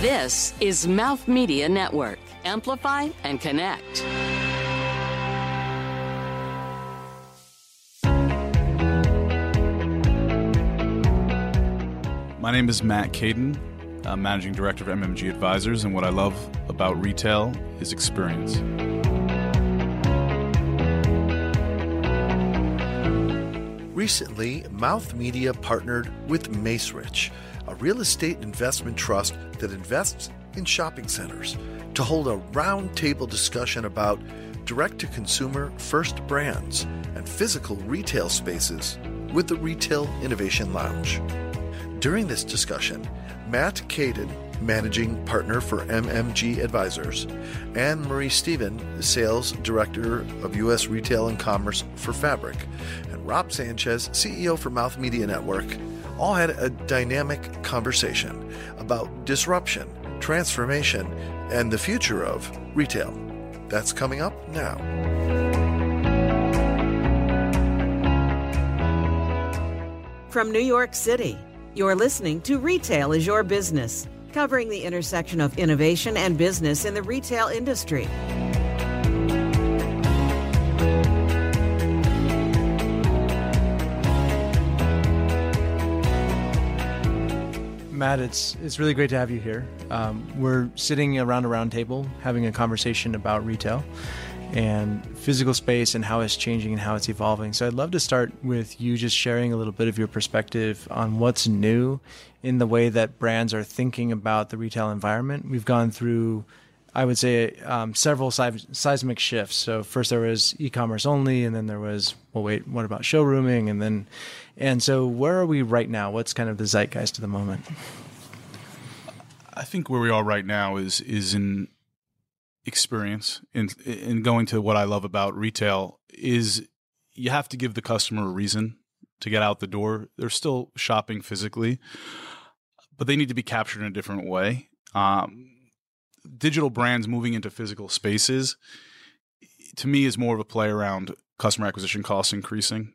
This is Mouth Media Network. Amplify and connect. My name is Matt Caden. I'm Managing Director of MMG Advisors, and what I love about retail is experience. Recently, Mouth Media partnered with Macerich, a real estate investment trust that invests in shopping centers, to hold a roundtable discussion about direct to consumer first brands and physical retail spaces with the Retail Innovation Lounge. During this discussion, Matt Caden, managing partner for MMG Advisors, and Marie Stephen, sales director of U.S. Retail and Commerce for Fabric, and Rob Sanchez, CEO for Mouth Media Network, all had a dynamic conversation about disruption, transformation, and the future of retail. That's coming up now. From New York City, you're listening to Retail is Your Business, covering the intersection of innovation and business in the retail industry. Matt, it's it's really great to have you here. Um, we're sitting around a round table having a conversation about retail and physical space and how it's changing and how it's evolving. So I'd love to start with you just sharing a little bit of your perspective on what's new in the way that brands are thinking about the retail environment. We've gone through I would say um, several seismic shifts. So first there was e-commerce only, and then there was well, wait, what about showrooming? And then, and so where are we right now? What's kind of the zeitgeist of the moment? I think where we are right now is is in experience in in going to what I love about retail is you have to give the customer a reason to get out the door. They're still shopping physically, but they need to be captured in a different way. Um, digital brands moving into physical spaces to me is more of a play around customer acquisition costs increasing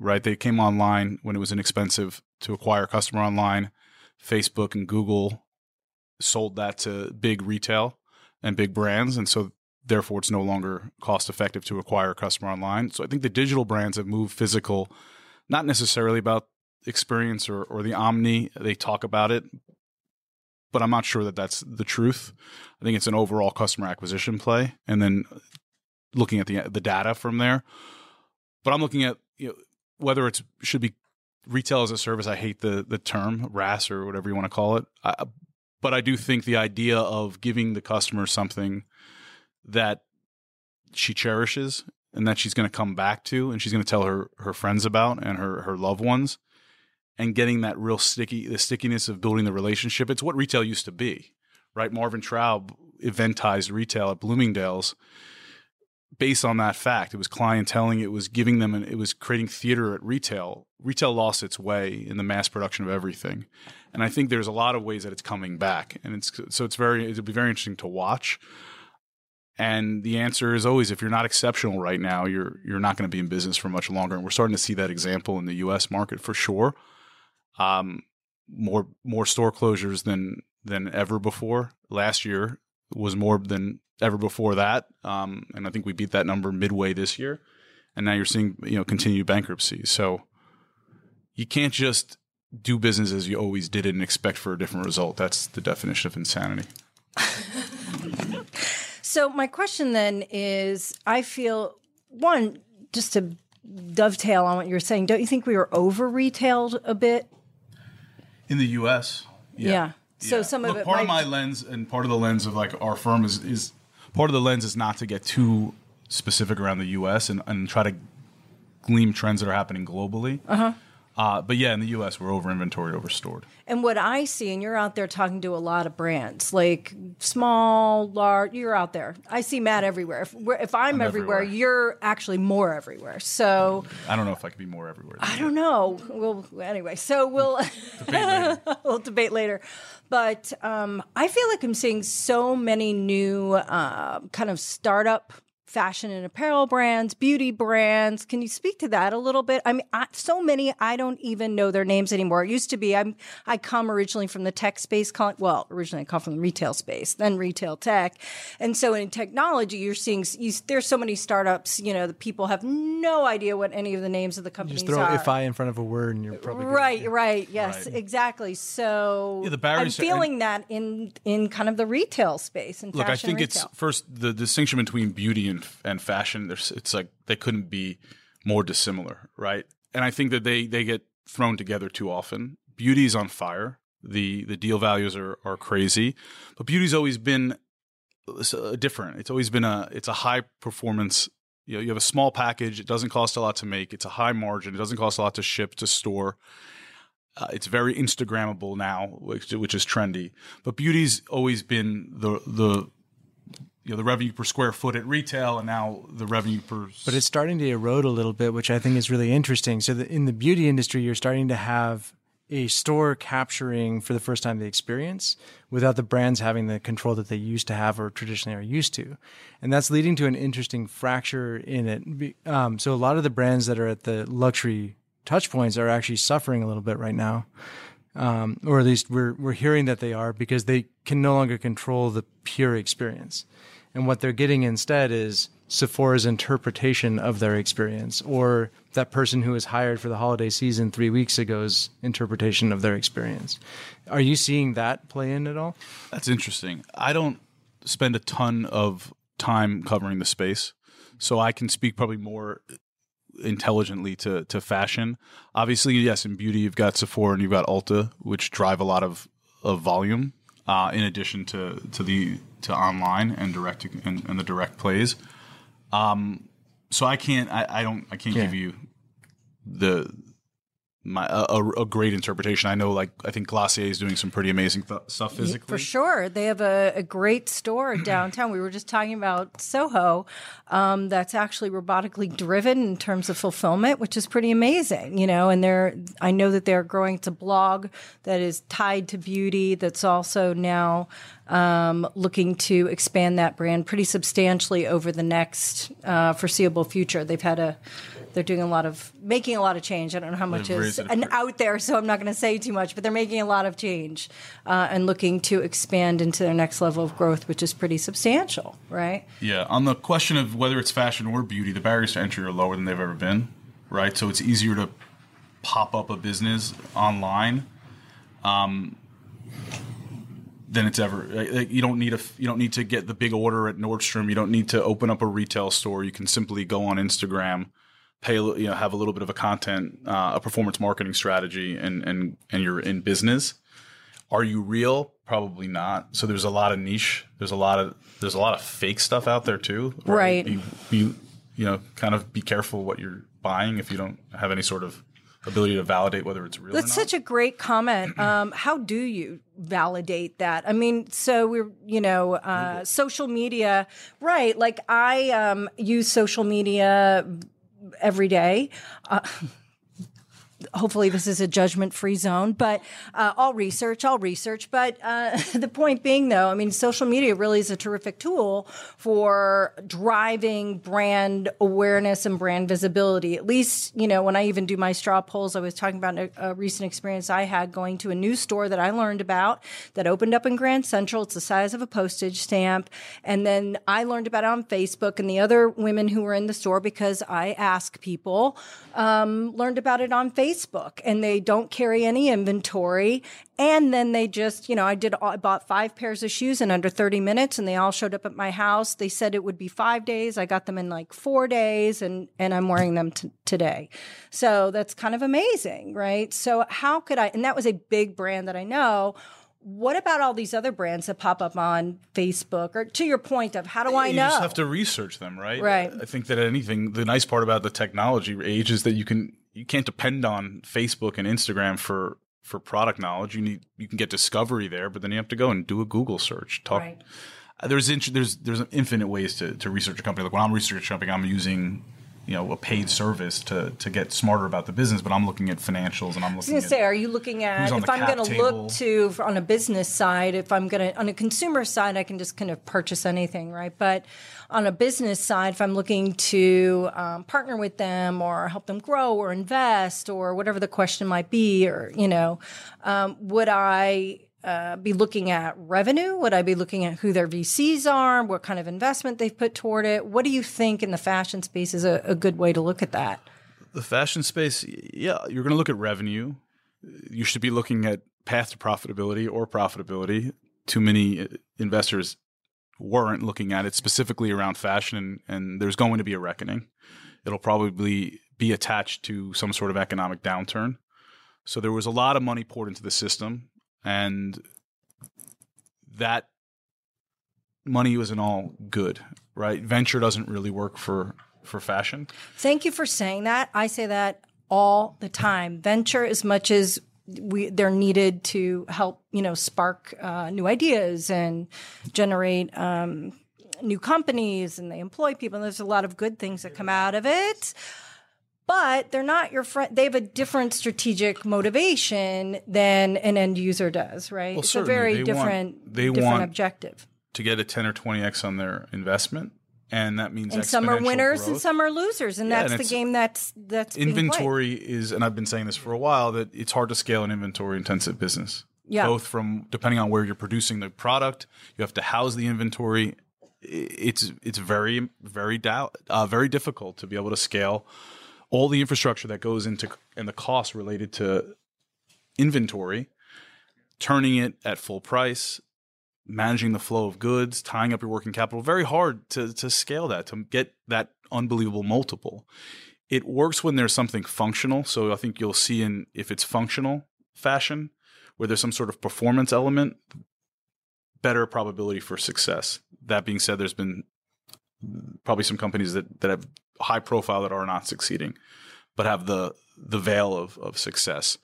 right? They came online when it was inexpensive to acquire customer online. Facebook and google sold that to big retail and big brands and so therefore it's no longer cost effective to acquire a customer online. So i think the digital brands have moved physical not necessarily about experience or, or the omni they talk about it but I'm not sure that that's the truth. I think it's an overall customer acquisition play, and then looking at the the data from there. But I'm looking at you know, whether it should be retail as a service. I hate the the term RAS or whatever you want to call it, I, but I do think the idea of giving the customer something that she cherishes and that she's going to come back to and she's going to tell her her friends about and her her loved ones and getting that real sticky the stickiness of building the relationship. It's what retail used to be, right? Marvin Traub eventized retail at Bloomingdale's based on that fact. It was clienteling, it was giving them, and it was creating theater at retail. Retail lost its way in the mass production of everything, and I think there's a lot of ways that it's coming back, and it's so it's very it'll be very interesting to watch. And the answer is always if you're not exceptional right now, you're you're not going to be in business for much longer. And we're starting to see that example in the U.S. market for sure um, more more store closures than than ever before. Last year was more than ever before that, um, and I think we beat that number midway this year. And now you're seeing you know continued bankruptcies. So you can't just do business as you always did it and expect for a different result. That's the definition of insanity. so my question then is, I feel one just to dovetail on what you're saying. Don't you think we were over retailed a bit in the U.S. Yeah. yeah. So some Look, of it. Part might... of my lens and part of the lens of like our firm is is part of the lens is not to get too specific around the U.S. and, and try to glean trends that are happening globally. Uh-huh. Uh, but yeah, in the U.S., we're over inventoried, over stored. And what I see, and you're out there talking to a lot of brands, like small, large. You're out there. I see Matt everywhere. If, if I'm, I'm everywhere, everywhere, you're actually more everywhere. So I don't know if I could be more everywhere. I don't know. Well, anyway, so we'll debate we'll debate later. But um, I feel like I'm seeing so many new uh, kind of startup fashion and apparel brands, beauty brands. Can you speak to that a little bit? I mean, I, so many I don't even know their names anymore. It used to be I'm I come originally from the tech space. Well, originally I come from the retail space, then retail tech, and so in technology, you're seeing you, there's so many startups. You know, the people have no idea what any of the names of the companies you just throw are. if I in front of a word, and you're probably right, good. right, yes, right. exactly. So yeah, the barriers I'm feeling that in in kind of the retail space. And look, I think retail. it's first the distinction between beauty and and fashion. There's, it's like they couldn't be more dissimilar, right? And I think that they they get thrown together too often. Beauty's on fire. The the deal values are are crazy, but beauty's always been uh, different. It's always been a it's a high performance. You know, you have a small package. It doesn't cost a lot to make. It's a high margin. It doesn't cost a lot to ship to store. Uh, it's very Instagrammable now, which, which is trendy. But beauty's always been the the you know the revenue per square foot at retail, and now the revenue per. But it's starting to erode a little bit, which I think is really interesting. So the, in the beauty industry, you're starting to have a store capturing for the first time the experience without the brands having the control that they used to have or traditionally are used to. And that's leading to an interesting fracture in it. Um, so a lot of the brands that are at the luxury touch points are actually suffering a little bit right now. Um, or at least we're, we're hearing that they are because they can no longer control the pure experience. And what they're getting instead is Sephora's interpretation of their experience, or that person who was hired for the holiday season three weeks ago's interpretation of their experience. Are you seeing that play in at all? That's interesting. I don't spend a ton of time covering the space, so I can speak probably more intelligently to to fashion. Obviously, yes, in beauty you've got Sephora and you've got Ulta, which drive a lot of of volume. Uh, in addition to to the to online and direct and, and the direct plays. Um, so I can't, I, I don't, I can't yeah. give you the my a, a, great interpretation. I know, like I think Glossier is doing some pretty amazing th- stuff physically. For sure, they have a, a great store downtown. we were just talking about Soho, um, that's actually robotically driven in terms of fulfillment, which is pretty amazing. You know, and they're I know that they're growing. It's a blog that is tied to beauty. That's also now um, looking to expand that brand pretty substantially over the next uh, foreseeable future. They've had a they're doing a lot of making a lot of change. I don't know how much is and out there, so I'm not going to say too much. But they're making a lot of change uh, and looking to expand into their next level of growth, which is pretty substantial, right? Yeah. On the question of whether it's fashion or beauty, the barriers to entry are lower than they've ever been, right? So it's easier to pop up a business online. Um, than it's ever. You don't need a you don't need to get the big order at Nordstrom. You don't need to open up a retail store. You can simply go on Instagram pay you know have a little bit of a content uh, a performance marketing strategy and and and you're in business are you real? Probably not. So there's a lot of niche. There's a lot of there's a lot of fake stuff out there too. Right. Be, be, you know kind of be careful what you're buying if you don't have any sort of ability to validate whether it's real that's such a great comment. Um, how do you validate that? I mean so we're you know uh, social media right like i um, use social media every day. Uh, hopefully this is a judgment free zone, but uh, research, I'll research. But uh, the point being, though, I mean, social media really is a terrific tool for driving brand awareness and brand visibility. At least, you know, when I even do my straw polls, I was talking about a, a recent experience I had going to a new store that I learned about that opened up in Grand Central. It's the size of a postage stamp. And then I learned about it on Facebook and the other women who were in the store because I ask people, um, learned about it on Facebook Facebook and they don't carry any inventory. And then they just, you know, I did, I bought five pairs of shoes in under 30 minutes and they all showed up at my house. They said it would be five days. I got them in like four days and, and I'm wearing them t- today. So that's kind of amazing, right? So how could I, and that was a big brand that I know what about all these other brands that pop up on Facebook? Or to your point of how do I you know? You just have to research them, right? Right. I think that anything, the nice part about the technology age is that you can you can't depend on Facebook and Instagram for for product knowledge. You need you can get discovery there, but then you have to go and do a Google search. Talk. Right. Uh, there's there's there's infinite ways to, to research a company. Like when I'm researching something, I'm using you know a paid service to to get smarter about the business, but I'm looking at financials and I'm I was looking going at to say, are you looking at if I'm going to look to on a business side, if I'm going to on a consumer side, I can just kind of purchase anything, right? But on a business side, if I'm looking to um, partner with them or help them grow or invest or whatever the question might be, or you know, um, would I? Uh, be looking at revenue? Would I be looking at who their VCs are? What kind of investment they've put toward it? What do you think in the fashion space is a, a good way to look at that? the fashion space, yeah, you're going to look at revenue. You should be looking at path to profitability or profitability. Too many uh, investors weren't looking at it specifically around fashion, and, and there's going to be a reckoning. It'll probably be attached to some sort of economic downturn. So there was a lot of money poured into the system, and that money wasn't all good, right? Venture doesn't really work for for fashion. Thank you for saying that. I say that all the time. Venture, as much as we they're needed to help, you know, spark uh, new ideas and generate um, new companies, and they employ people. And there's a lot of good things that come out of it. But they're not your friend. They have a different strategic motivation than an end user does, right? Well, it's a very They want- different, they different want- objective. to get a 10 or 20x on their investment and that means And some are winners and some are losers, and Yeah, that's and the game that's that's inventory is and i've been saying this for a while that it's hard to scale an inventory intensive business Yeah. both from depending on where you're producing the product you have to house the inventory it's it's very very dou- uh, very difficult to be able to scale all the infrastructure that goes into and the costs related to inventory turning it at full price managing the flow of goods, tying up your working capital, very hard to to scale that to get that unbelievable multiple. It works when there's something functional. So I think you'll see in if it's functional fashion, where there's some sort of performance element, better probability for success. That being said, there's been probably some companies that, that have high profile that are not succeeding, but have the the veil of of success.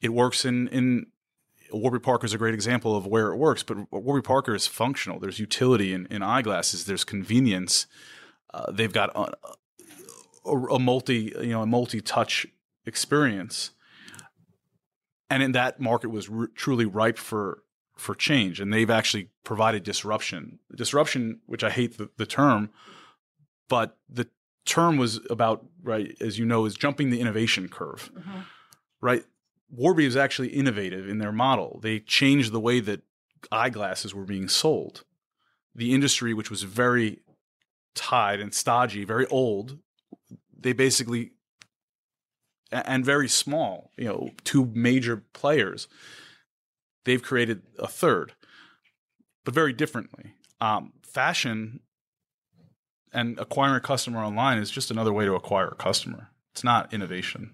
It works in in Warby Parker is a great example of where it works, but Warby Parker is functional. There's utility in, in eyeglasses. There's convenience. Uh, they've got a, a, a multi, you know, a multi-touch experience, and in that market was r- truly ripe for for change. And they've actually provided disruption. Disruption, which I hate the, the term, but the term was about right, as you know, is jumping the innovation curve, right? Warby was actually innovative in their model. They changed the way that eyeglasses were being sold. The industry, which was very tied and stodgy, very old, they basically and very small, you know, two major players. They've created a third, but very differently. Um, fashion and acquiring a customer online is just another way to acquire a customer. It's not innovation.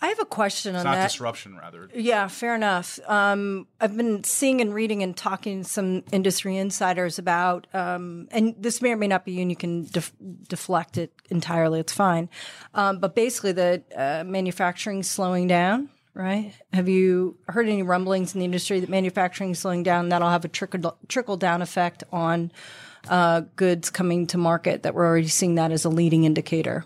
I have a question It's on not that. disruption, rather. Yeah, fair enough. Um, I've been seeing and reading and talking to some industry insiders about, um, and this may or may not be you, and you can def- deflect it entirely. It's fine. Um, but basically, the uh, manufacturing slowing down. Right? Have you heard any rumblings in the industry that manufacturing is slowing down? That'll have a trickle trickle down effect on uh, goods coming to market. That we're already seeing that as a leading indicator.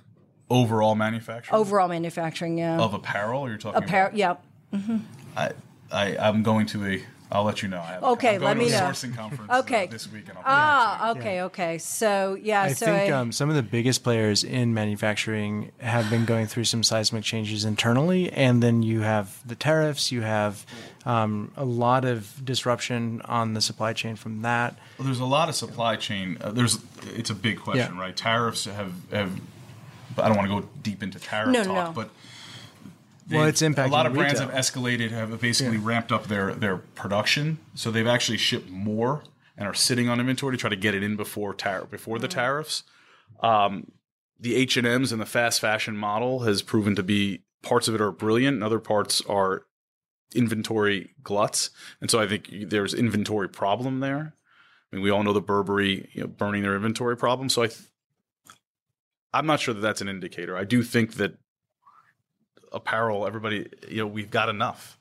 Overall manufacturing Overall manufacturing, yeah. of apparel. You're talking Apparel, about. yeah. I, I, I'm going to a. I'll let you know. I have, Okay, I'm going let me to a know. sourcing conference. uh, Okay. this week, and I'll Ah, okay, okay. So yeah, I so think I- um, some of the biggest players in manufacturing have been going through some seismic changes internally, and then you have the tariffs. You have um, a lot of disruption on the supply chain from that. Well, there's a lot of supply chain. Uh, there's it's a big question, Yeah. right? Tariffs have have. I don't want to go deep into tariff No, talk, no. but Well, they've- it's impacting a lot of brands retail. have escalated, have basically ramped up their their production, so they've actually shipped more and are sitting on inventory to try to get it in before tar- before the tariffs. Um, the H and M's and the fast fashion model has proven to be parts of it are brilliant, and other parts are inventory gluts, and so I think there's inventory problem there. I mean, we all know the Burberry you know, burning their inventory problem. So I, th- I'm not sure that that's an indicator. I do think that apparel, everybody, you know, we've got enough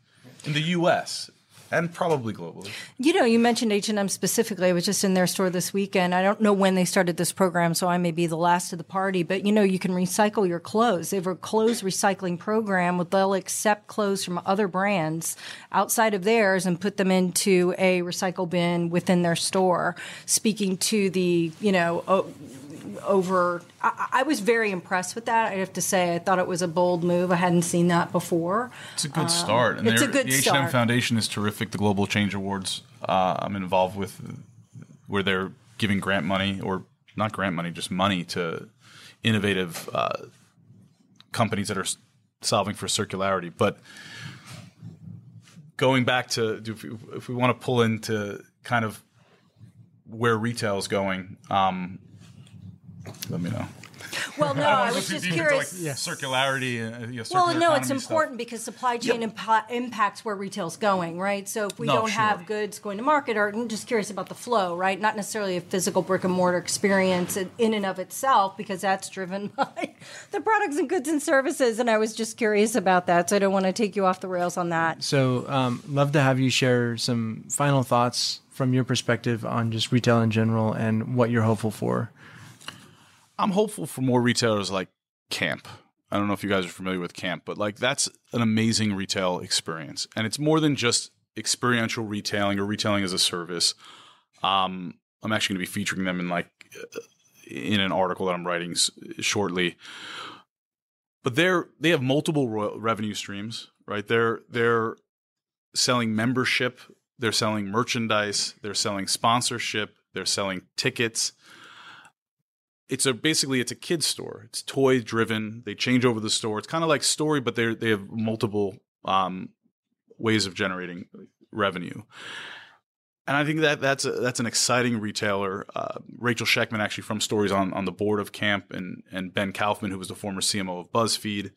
in the U.S. and probably globally. You know, you mentioned H&M specifically. I was just in their store this weekend. I don't know when they started this program, so I may be the last of the party, but you know, you can recycle your clothes. They have a clothes recycling program where they'll accept clothes from other brands outside of theirs and put them into a recycle bin within their store, speaking to the, you know, over. I, I, was very impressed with that. I have to say, I thought it was a bold move. I hadn't seen that before. It's a good um, start. And it's a good the start. H&M Foundation is terrific. The Global Change Awards uh, I'm involved with, where they're giving grant money or not grant money, just money to innovative uh, companies that are solving for circularity. But going back to if we, if we want to pull into kind of where retail is going, um, let me know. Well, no, I, I was just curious. Like, yeah. Circularity. Uh, you know, well, no, it's important stuff. because supply chain yep. impa- impacts where retail's going, right? So if we no, don't sure. have goods going to market, or I'm just curious about the flow, right? Not necessarily a physical brick and mortar experience in and of itself, because that's driven by the products and goods and services. And I was just curious about that, so I don't want to take you off the rails on that. So, um, love to have you share some final thoughts from your perspective on just retail in general and what you're hopeful for I'm hopeful for more retailers like Camp. I don't know if you guys are familiar with Camp, but like that's an amazing retail experience, and it's more than just experiential retailing or retailing as a service. Um, I'm actually going to be featuring them in like uh, in an article that I'm writing s- shortly. But they're they have multiple ro- revenue streams, right? They're they're selling membership, they're selling merchandise, they're selling sponsorship, they're selling tickets it's a basically it's a kids store. It's toy driven. They change over the store. It's kind of like story, but they they have multiple um, ways of generating revenue. And I think that that's a, that's an exciting retailer. Uh, Rachel Shechtman, actually from Stories, on on the board of Camp, and and Ben Kaufman, who was the former CMO of BuzzFeed,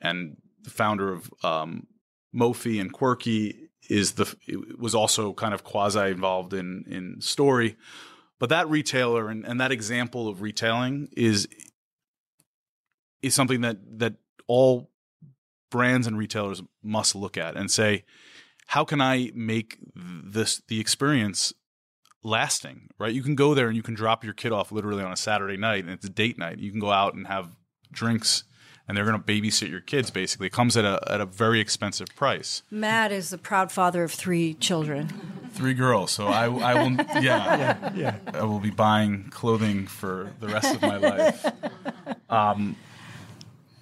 and the founder of um, Mophie and Quirky, is the was also kind of quasi involved in in Story. But that retailer and, and that example of retailing is is something that that all brands and retailers must look at and say, how can I make this the experience lasting? Right? You can go there and you can drop your kid off literally on a Saturday night and it's a date night. You can go out and have drinks and they're going to babysit your kids basically. It comes at a at a very expensive price. Matt is the proud father of three children. Three girls, so I, I will yeah, yeah, yeah, I will be buying clothing for the rest of my life. Um,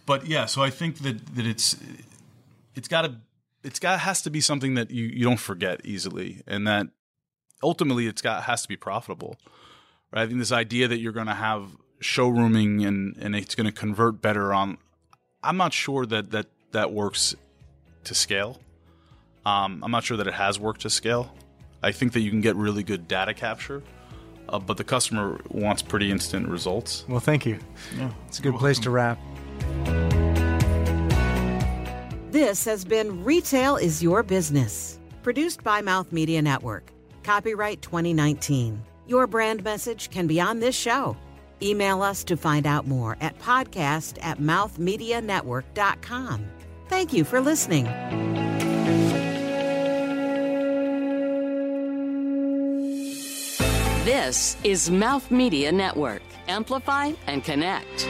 but yeah, so I think that that it's it's got to it's got has to be something that you you don't forget easily, and that ultimately it's got has to be profitable. Right? I think this idea that you're going to have showrooming and and it's going to convert better on I'm not sure that that that works to scale. Um, I'm not sure that it has worked to scale. I think that you can get really good data capture, uh, but the customer wants pretty instant results. Well, thank you. Yeah, it's a good place to wrap. This has been Retail is Your Business, produced by Mouth Media Network. Copyright 2019. Your brand message can be on this show Email us to find out more at podcast at mouthmedianetwork.com. Thank you for listening. This is Mouth Media Network. Amplify and connect.